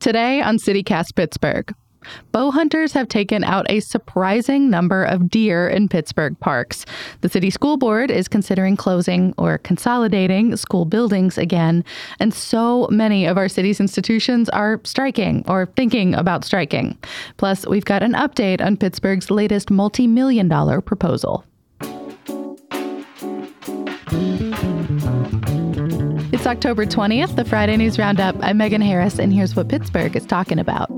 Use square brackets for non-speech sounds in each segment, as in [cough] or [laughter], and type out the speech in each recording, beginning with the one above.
Today on CityCast Pittsburgh, bow hunters have taken out a surprising number of deer in Pittsburgh parks. The city school board is considering closing or consolidating school buildings again, and so many of our city's institutions are striking or thinking about striking. Plus, we've got an update on Pittsburgh's latest multi million dollar proposal. It's October 20th, the Friday News Roundup. I'm Megan Harris, and here's what Pittsburgh is talking about.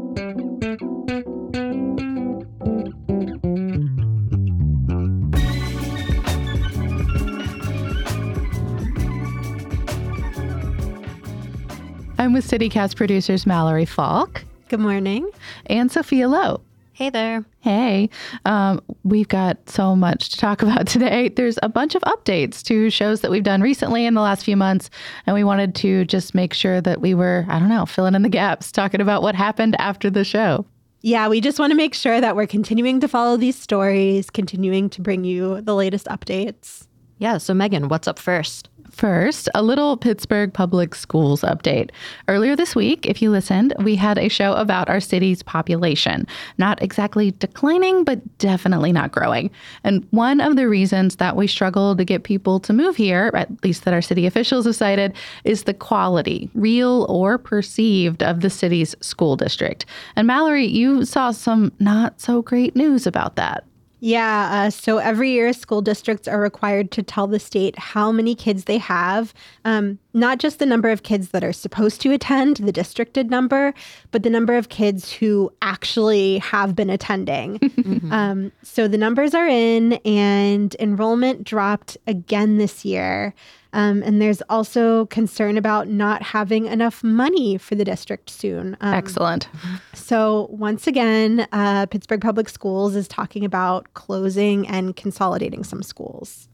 I'm with CityCast producers Mallory Falk. Good morning. And Sophia Lowe. Hey there. Hey, um, we've got so much to talk [laughs] about today. There's a bunch of updates to shows that we've done recently in the last few months, and we wanted to just make sure that we were, I don't know, filling in the gaps, talking about what happened after the show. Yeah, we just want to make sure that we're continuing to follow these stories, continuing to bring you the latest updates. Yeah, so Megan, what's up first? First, a little Pittsburgh Public Schools update. Earlier this week, if you listened, we had a show about our city's population. Not exactly declining, but definitely not growing. And one of the reasons that we struggle to get people to move here, at least that our city officials have cited, is the quality, real or perceived, of the city's school district. And Mallory, you saw some not so great news about that. Yeah. Uh, so every year, school districts are required to tell the state how many kids they have, um, not just the number of kids that are supposed to attend, the districted number, but the number of kids who actually have been attending. [laughs] mm-hmm. um, so the numbers are in, and enrollment dropped again this year. Um, and there's also concern about not having enough money for the district soon. Um, Excellent. So, once again, uh, Pittsburgh Public Schools is talking about closing and consolidating some schools.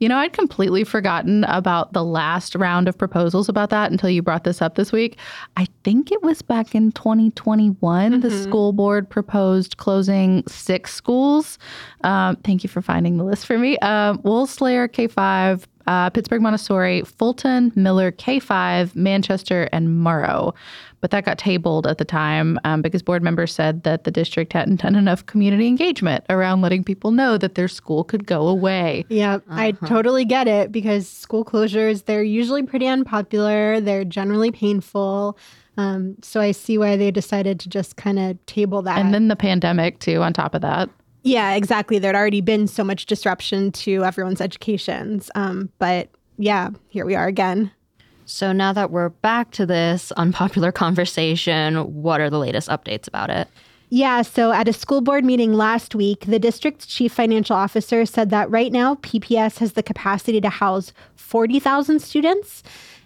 You know, I'd completely forgotten about the last round of proposals about that until you brought this up this week. I think it was back in 2021. Mm-hmm. The school board proposed closing six schools. Um, thank you for finding the list for me. Uh, Woolslair K5, uh, Pittsburgh Montessori, Fulton, Miller, K5, Manchester, and Morrow. But that got tabled at the time um, because board members said that the district hadn't done enough community engagement around letting people know that their school could go away. Yeah, uh-huh. I totally get it because school closures, they're usually pretty unpopular, they're generally painful. Um, so I see why they decided to just kind of table that. And then the pandemic, too, on top of that. Yeah, exactly. There'd already been so much disruption to everyone's educations. Um, but yeah, here we are again. So now that we're back to this unpopular [laughs] conversation, what are the latest updates about it? Yeah, so at a school board meeting last week, the district's chief financial officer said that right now PPS has the capacity to house 40,000 students.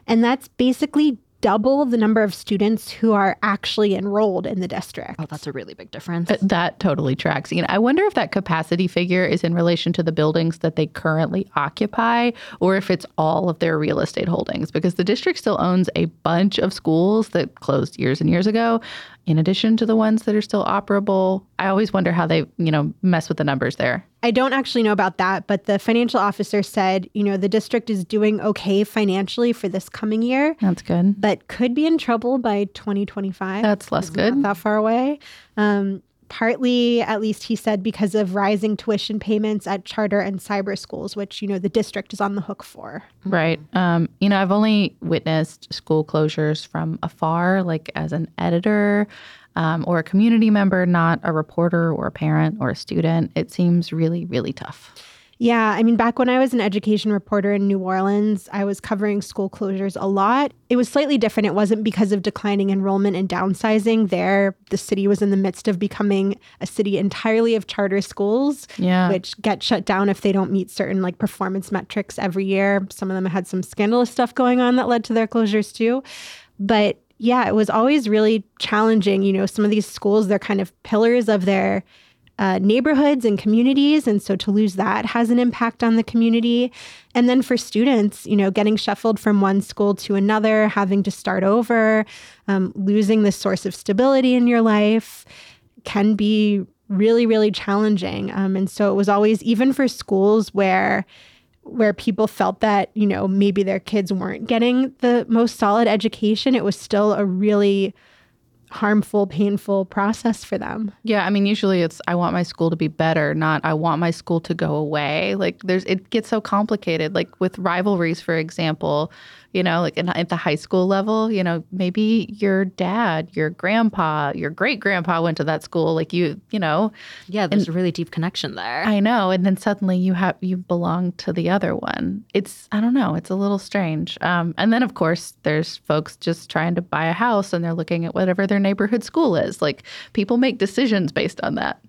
And that's basically double the number of students who are actually enrolled in the district. Oh, that's a really big difference. Uh, that totally tracks. You know, I wonder if that capacity figure is in relation to the buildings that they currently occupy or if it's all of their real estate holdings because the district still owns a bunch of schools that closed years and years ago in addition to the ones that are still operable. I always wonder how they, you know, mess with the numbers there. I don't actually know about that, but the financial officer said, you know, the district is doing okay financially for this coming year. That's good. But could be in trouble by 2025. That's less good. Not that far away. Um, partly, at least he said, because of rising tuition payments at charter and cyber schools, which, you know, the district is on the hook for. Right. Um, you know, I've only witnessed school closures from afar, like as an editor um, or a community member, not a reporter or a parent or a student. It seems really, really tough. Yeah, I mean, back when I was an education reporter in New Orleans, I was covering school closures a lot. It was slightly different. It wasn't because of declining enrollment and downsizing. There, the city was in the midst of becoming a city entirely of charter schools, yeah. which get shut down if they don't meet certain like performance metrics every year. Some of them had some scandalous stuff going on that led to their closures too. But yeah, it was always really challenging. You know, some of these schools, they're kind of pillars of their uh, neighborhoods and communities. And so to lose that has an impact on the community. And then for students, you know, getting shuffled from one school to another, having to start over, um, losing the source of stability in your life can be really, really challenging. Um, and so it was always, even for schools where, where people felt that you know maybe their kids weren't getting the most solid education it was still a really harmful, painful process for them. Yeah, I mean, usually it's I want my school to be better, not I want my school to go away. Like there's it gets so complicated. Like with rivalries, for example, you know, like in, at the high school level, you know, maybe your dad, your grandpa, your great grandpa went to that school. Like you, you know, Yeah, there's a really deep connection there. I know. And then suddenly you have you belong to the other one. It's I don't know. It's a little strange. Um, and then of course there's folks just trying to buy a house and they're looking at whatever their neighborhood school is. Like people make decisions based on that.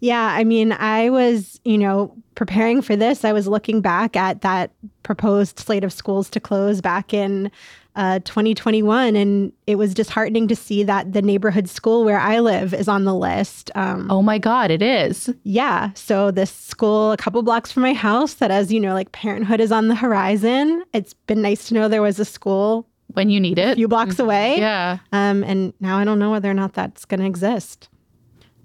Yeah, I mean, I was, you know, preparing for this. I was looking back at that proposed slate of schools to close back in uh, 2021, and it was disheartening to see that the neighborhood school where I live is on the list. Um, Oh my God, it is. Yeah, so this school a couple blocks from my house that, as you know, like parenthood is on the horizon. It's been nice to know there was a school When you need it, a few blocks away. Yeah. Um, and now I don't know whether or not that's going to exist.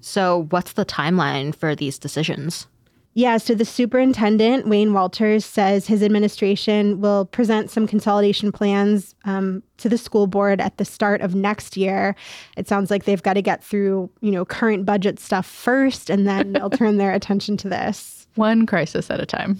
So, what's the timeline for these decisions? Yeah, so the superintendent, Wayne Walters, says his administration will present some consolidation plans um, to the school board at the start of next year. It sounds like they've got to get through, you know, current budget stuff first, and then they'll [laughs] turn their attention to this. One crisis at a time.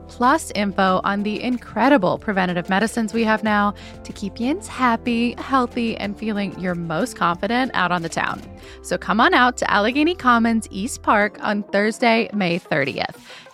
plus info on the incredible preventative medicines we have now to keep yins happy, healthy, and feeling your most confident out on the town. So come on out to Allegheny Commons East Park on Thursday, May 30th.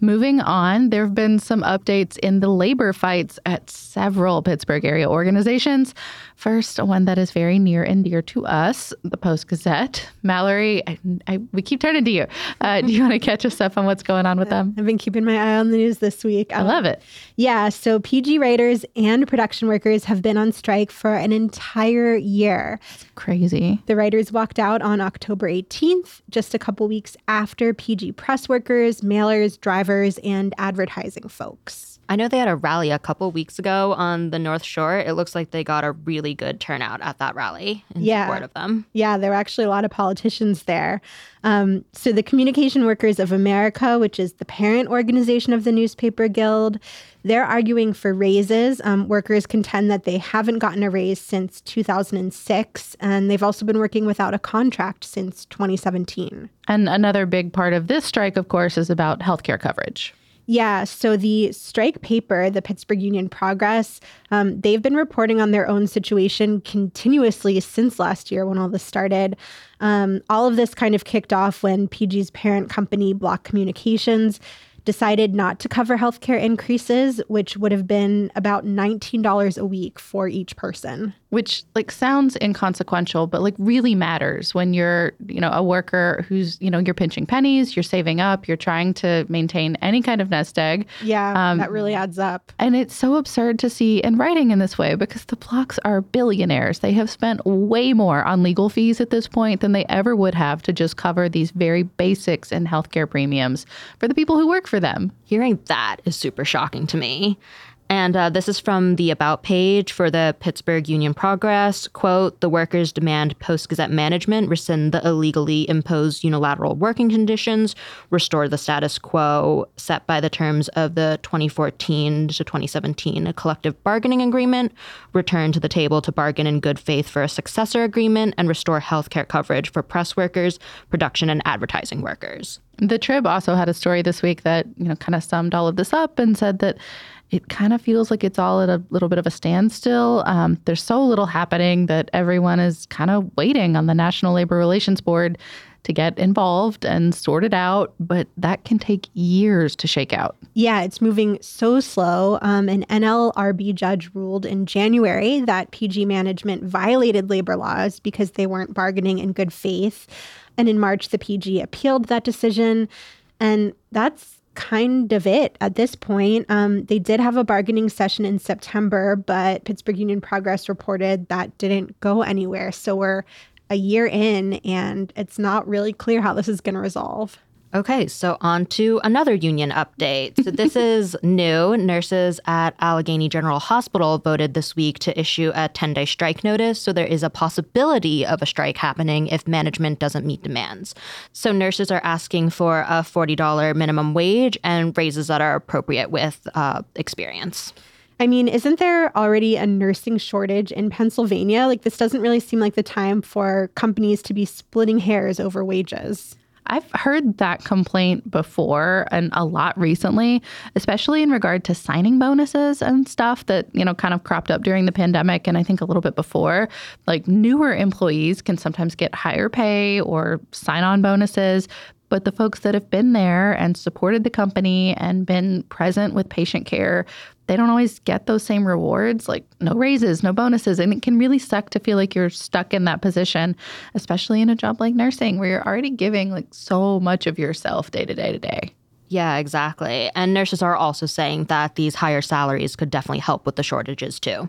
Moving on, there have been some updates in the labor fights at several Pittsburgh area organizations. First, one that is very near and dear to us, the Post Gazette. Mallory, I, I, we keep turning to you. Uh, do you [laughs] want to catch us up on what's going on with them? I've been keeping my eye on the news this week. I love it. Yeah, so PG writers and production workers have been on strike for an entire year. Crazy. The writers walked out on October 18th, just a couple weeks after PG press workers, mailers, drivers, and advertising folks. I know they had a rally a couple weeks ago on the North Shore. It looks like they got a really good turnout at that rally in Yeah. support of them. Yeah, there were actually a lot of politicians there. Um, so, the Communication Workers of America, which is the parent organization of the Newspaper Guild, they're arguing for raises. Um, workers contend that they haven't gotten a raise since 2006, and they've also been working without a contract since 2017. And another big part of this strike, of course, is about healthcare coverage. Yeah, so the strike paper, the Pittsburgh Union Progress, um, they've been reporting on their own situation continuously since last year when all this started. Um, all of this kind of kicked off when PG's parent company, Block Communications, decided not to cover healthcare increases, which would have been about $19 a week for each person. Which like sounds inconsequential but like really matters when you're you know a worker who's you know you're pinching pennies you're saving up you're trying to maintain any kind of nest egg Yeah, Um, that really adds up. and it's so absurd to see in writing in this way because the blocks are billionaires they have spent way more on legal fees at this point than they ever would have to just cover these very basics in healthcare premiums for the people who work for them Hearing that is super shocking to me. And uh, this is from the About page for the Pittsburgh Union Progress. Quote The workers demand Post Gazette management rescind the illegally imposed unilateral working conditions, restore the status quo set by the terms of the 2014 to 2017 collective bargaining agreement, return to the table to bargain in good faith for a successor agreement, and restore health care coverage for press workers, production, and advertising workers. The Trib also had a story this week that, you know, kind of summed all of this up and said that it kind of feels like it's all at a little bit of a standstill. Um, there's so little happening that everyone is kind of waiting on the National Labor Relations Board to get involved and sort it out, but that can take years to shake out. Yeah, it's moving so slow. Um, an NLRB judge ruled in January that PG management violated labor laws because they weren't bargaining in good faith. And in March, the PG appealed that decision. And that's kind of it at this point. Um, they did have a bargaining session in September, but Pittsburgh Union Progress reported that didn't go anywhere. So we're a year in, and it's not really clear how this is going to resolve. Okay, so on to another union update. So this [laughs] is new. Nurses at Allegheny General Hospital voted this week to issue a 10 day strike notice. So there is a possibility of a strike happening if management doesn't meet demands. So nurses are asking for a $40 minimum wage and raises that are appropriate with uh, experience. I mean, isn't there already a nursing shortage in Pennsylvania? Like, this doesn't really seem like the time for companies to be splitting hairs over wages. I've heard that complaint before and a lot recently, especially in regard to signing bonuses and stuff that, you know, kind of cropped up during the pandemic and I think a little bit before. Like newer employees can sometimes get higher pay or sign on bonuses, but the folks that have been there and supported the company and been present with patient care, they don't always get those same rewards, like no raises, no bonuses. And it can really suck to feel like you're stuck in that position, especially in a job like nursing where you're already giving like so much of yourself day to day to day. Yeah, exactly. And nurses are also saying that these higher salaries could definitely help with the shortages too.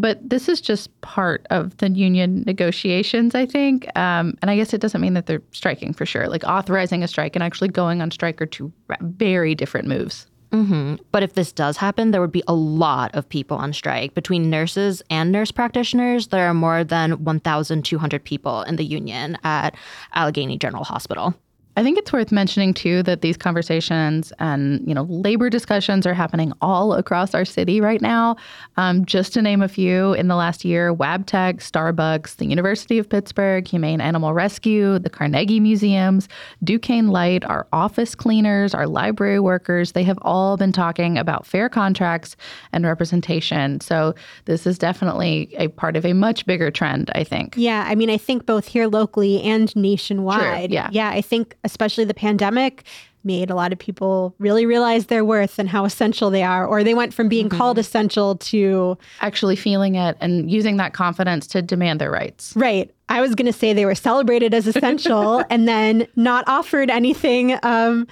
But this is just part of the union negotiations, I think. Um, and I guess it doesn't mean that they're striking for sure. Like authorizing a strike and actually going on strike are two very different moves. Mm-hmm. But if this does happen, there would be a lot of people on strike. Between nurses and nurse practitioners, there are more than 1,200 people in the union at Allegheny General Hospital. I think it's worth mentioning too that these conversations and you know labor discussions are happening all across our city right now. Um, just to name a few, in the last year, Wabtec, Starbucks, the University of Pittsburgh, Humane Animal Rescue, the Carnegie Museums, Duquesne Light, our office cleaners, our library workers, they have all been talking about fair contracts and representation. So this is definitely a part of a much bigger trend, I think. Yeah, I mean, I think both here locally and nationwide. True, yeah, yeah, I think especially the pandemic made a lot of people really realize their worth and how essential they are or they went from being mm-hmm. called essential to actually feeling it and using that confidence to demand their rights right i was going to say they were celebrated as essential [laughs] and then not offered anything um,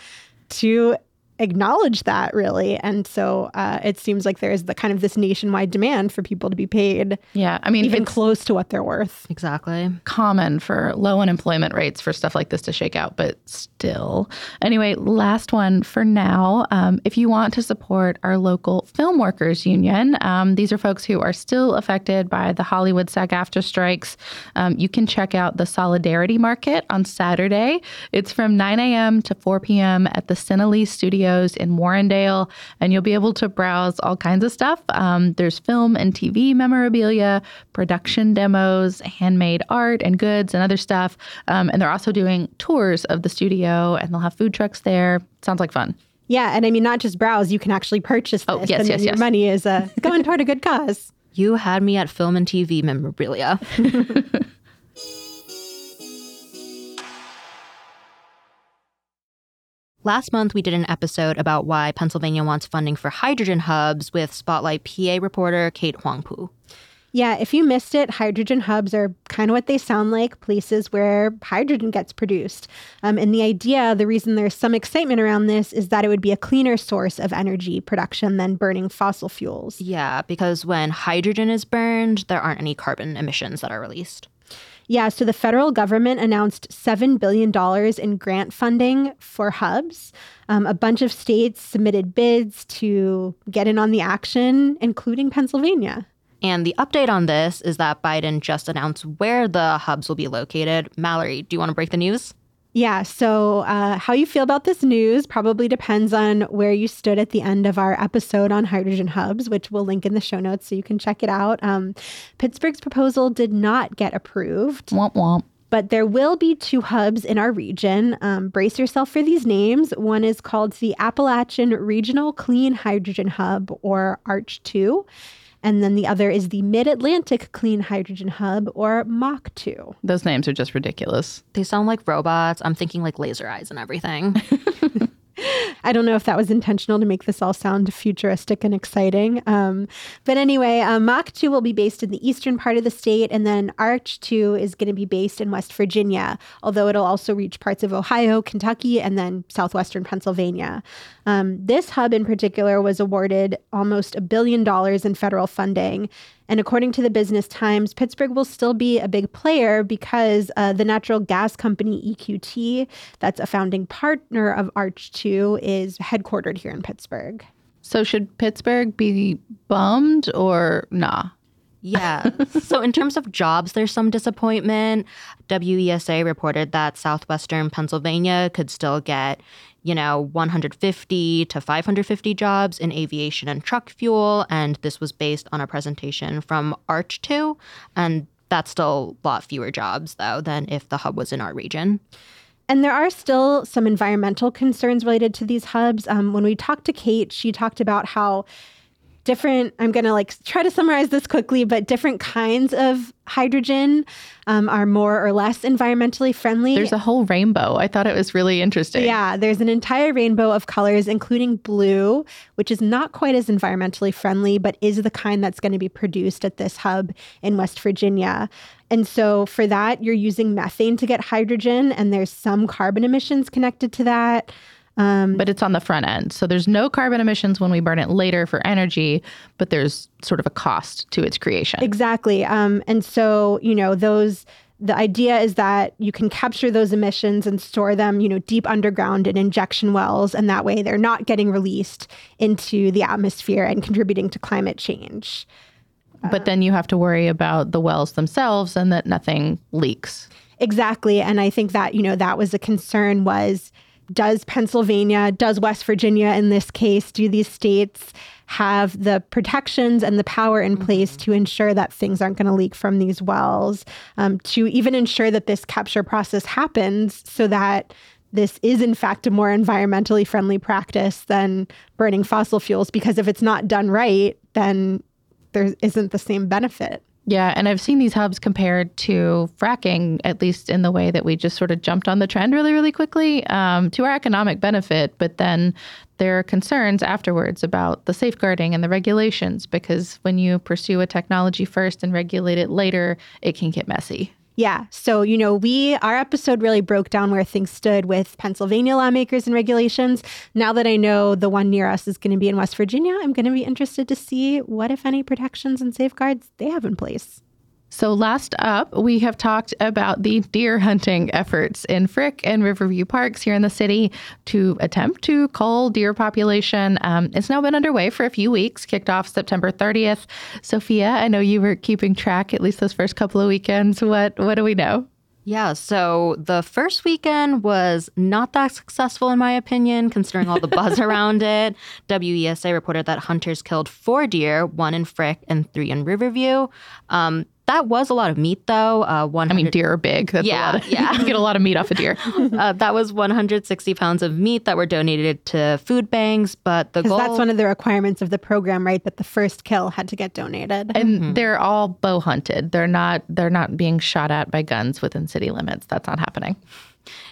to acknowledge that really. And so uh, it seems like there is the kind of this nationwide demand for people to be paid yeah i mean even close to what they're worth. Exactly. Common for low unemployment rates for stuff like this to shake out but still. Anyway last one for now. Um, if you want to support our local film workers union um, these are folks who are still affected by the hollywood SAG-AFTRA strikes. Um, you can check out the solidarity market on saturday. It's from 9 a.m to 4 p.m at the Cinelli studio studios in Warrendale, and you'll be able to browse all kinds of stuff. Um, there's film and TV memorabilia, production demos, handmade art and goods and other stuff. Um, and they're also doing tours of the studio, and they'll have food trucks there. Sounds like fun. Yeah, and I mean, not just browse, you can actually purchase oh, this. Oh, yes, and yes, your yes. money is uh, going toward a good cause. [laughs] You had me at film and TV memorabilia. [laughs] Last month, we did an episode about why Pennsylvania wants funding for hydrogen hubs with Spotlight PA reporter Kate Huangpu. Yeah, if you missed it, hydrogen hubs are kind of what they sound like places where hydrogen gets produced. Um, and the idea, the reason there's some excitement around this is that it would be a cleaner source of energy production than burning fossil fuels. Yeah, because when hydrogen is burned, there aren't any carbon emissions that are released. Yeah, so the federal government announced $7 billion in grant funding for hubs. Um, a bunch of states submitted bids to get in on the action, including Pennsylvania. And the update on this is that Biden just announced where the hubs will be located. Mallory, do you want to break the news? Yeah. So, uh, how you feel about this news probably depends on where you stood at the end of our episode on hydrogen hubs, which we'll link in the show notes so you can check it out. Um, Pittsburgh's proposal did not get approved. Womp womp. But there will be two hubs in our region. Um, brace yourself for these names. One is called the Appalachian Regional Clean Hydrogen Hub, or ARCH 2. And then the other is the Mid Atlantic Clean Hydrogen Hub, or MACH 2. Those names are just ridiculous. They sound like robots. I'm thinking like laser eyes and everything. [laughs] I don't know if that was intentional to make this all sound futuristic and exciting. Um, but anyway, uh, MACH 2 will be based in the eastern part of the state, and then ARCH 2 is going to be based in West Virginia, although it'll also reach parts of Ohio, Kentucky, and then southwestern Pennsylvania. Um, this hub in particular was awarded almost a billion dollars in federal funding. And according to the Business Times, Pittsburgh will still be a big player because uh, the natural gas company EQT, that's a founding partner of Arch 2, is headquartered here in Pittsburgh. So should Pittsburgh be bummed or nah? Yeah. [laughs] so, in terms of jobs, there's some disappointment. WESA reported that southwestern Pennsylvania could still get, you know, 150 to 550 jobs in aviation and truck fuel. And this was based on a presentation from Arch 2. And that's still a lot fewer jobs, though, than if the hub was in our region. And there are still some environmental concerns related to these hubs. Um, when we talked to Kate, she talked about how different i'm going to like try to summarize this quickly but different kinds of hydrogen um, are more or less environmentally friendly. There's a whole rainbow. I thought it was really interesting. Yeah there's an entire rainbow of colors including blue which is not quite as environmentally friendly but is the kind that's going to be produced at this hub in west virginia. And so for that you're using methane to get hydrogen and there's some carbon emissions connected to that um, but it's on the front end. So there's no carbon emissions when we burn it later for energy, but there's sort of a cost to its creation. Exactly. Um, and so, you know, those the idea is that you can capture those emissions and store them, you know, deep underground in injection wells, and that way they're not getting released into the atmosphere and contributing to climate change. But then you have to worry about the wells themselves and that nothing leaks. Exactly, and I think that you know that was a concern was does Pennsylvania, does West Virginia in this case, do these states have the protections and the power in place mm-hmm. to ensure that things aren't going to leak from these wells, um, to even ensure that this capture process happens so that this is in fact a more environmentally friendly practice than burning fossil fuels because if it's not done right then there isn't the same benefit yeah, and I've seen these hubs compared to fracking, at least in the way that we just sort of jumped on the trend really, really quickly um, to our economic benefit. But then there are concerns afterwards about the safeguarding and the regulations because when you pursue a technology first and regulate it later, it can get messy. Yeah. So, you know, we, our episode really broke down where things stood with Pennsylvania lawmakers and regulations. Now that I know the one near us is going to be in West Virginia, I'm going to be interested to see what, if any, protections and safeguards they have in place. So, last up, we have talked about the deer hunting efforts in Frick and Riverview Parks here in the city to attempt to cull deer population. Um, it's now been underway for a few weeks, kicked off September 30th. Sophia, I know you were keeping track at least those first couple of weekends. What, what do we know? Yeah, so the first weekend was not that successful, in my opinion, considering all the buzz [laughs] around it. WESA reported that hunters killed four deer, one in Frick and three in Riverview. Um, that was a lot of meat, though. Uh, one. I mean, deer are big. That's yeah, a lot of, [laughs] yeah. you get a lot of meat off a deer. [laughs] uh, that was 160 pounds of meat that were donated to food banks. But the goal that's one of the requirements of the program, right? That the first kill had to get donated. And mm-hmm. they're all bow hunted. They're not. They're not being shot at by guns within city limits. That's not happening.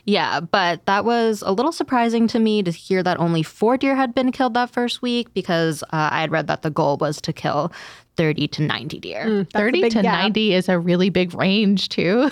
Yeah, but that was a little surprising to me to hear that only four deer had been killed that first week because uh, I had read that the goal was to kill 30 to 90 deer. Mm, 30 to gap. 90 is a really big range, too.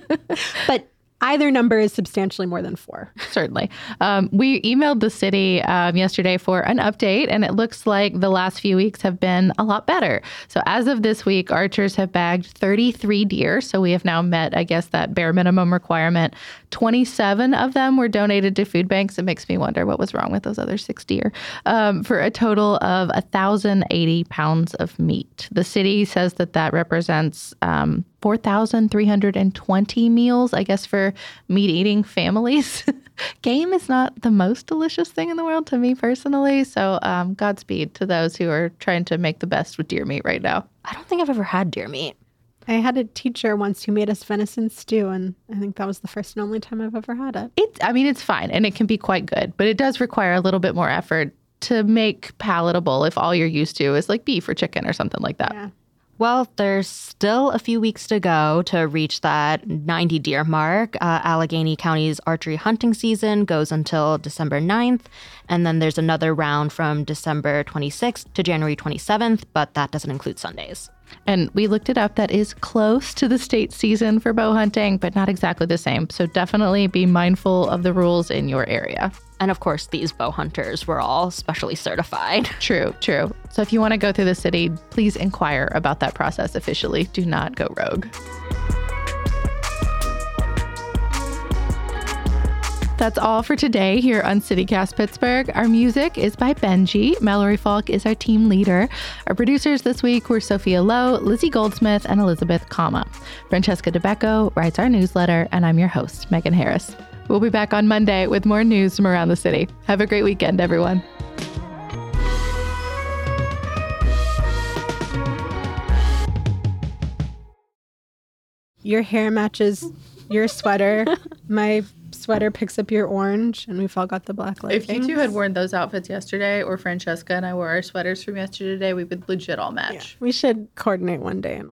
[laughs] but Either number is substantially more than four. Certainly. Um, we emailed the city um, yesterday for an update, and it looks like the last few weeks have been a lot better. So, as of this week, archers have bagged 33 deer. So, we have now met, I guess, that bare minimum requirement. 27 of them were donated to food banks. It makes me wonder what was wrong with those other six deer um, for a total of 1,080 pounds of meat. The city says that that represents um, 4,320 meals, I guess, for meat eating families. [laughs] Game is not the most delicious thing in the world to me personally. So, um, Godspeed to those who are trying to make the best with deer meat right now. I don't think I've ever had deer meat. I had a teacher once who made us venison stew, and I think that was the first and only time I've ever had it. It, I mean, it's fine and it can be quite good, but it does require a little bit more effort to make palatable if all you're used to is like beef or chicken or something like that. Yeah. Well, there's still a few weeks to go to reach that 90 deer mark. Uh, Allegheny County's archery hunting season goes until December 9th, and then there's another round from December 26th to January 27th, but that doesn't include Sundays. And we looked it up. That is close to the state season for bow hunting, but not exactly the same. So definitely be mindful of the rules in your area. And of course, these bow hunters were all specially certified. [laughs] True, true. So if you want to go through the city, please inquire about that process officially. Do not go rogue. That's all for today here on CityCast Pittsburgh. Our music is by Benji. Mallory Falk is our team leader. Our producers this week were Sophia Lowe, Lizzie Goldsmith, and Elizabeth Kama. Francesca Dabecco writes our newsletter, and I'm your host, Megan Harris. We'll be back on Monday with more news from around the city. Have a great weekend, everyone. Your hair matches your sweater. [laughs] My sweater picks up your orange, and we've all got the black light. If you two had worn those outfits yesterday, or Francesca and I wore our sweaters from yesterday, we would legit all match. we should coordinate one day and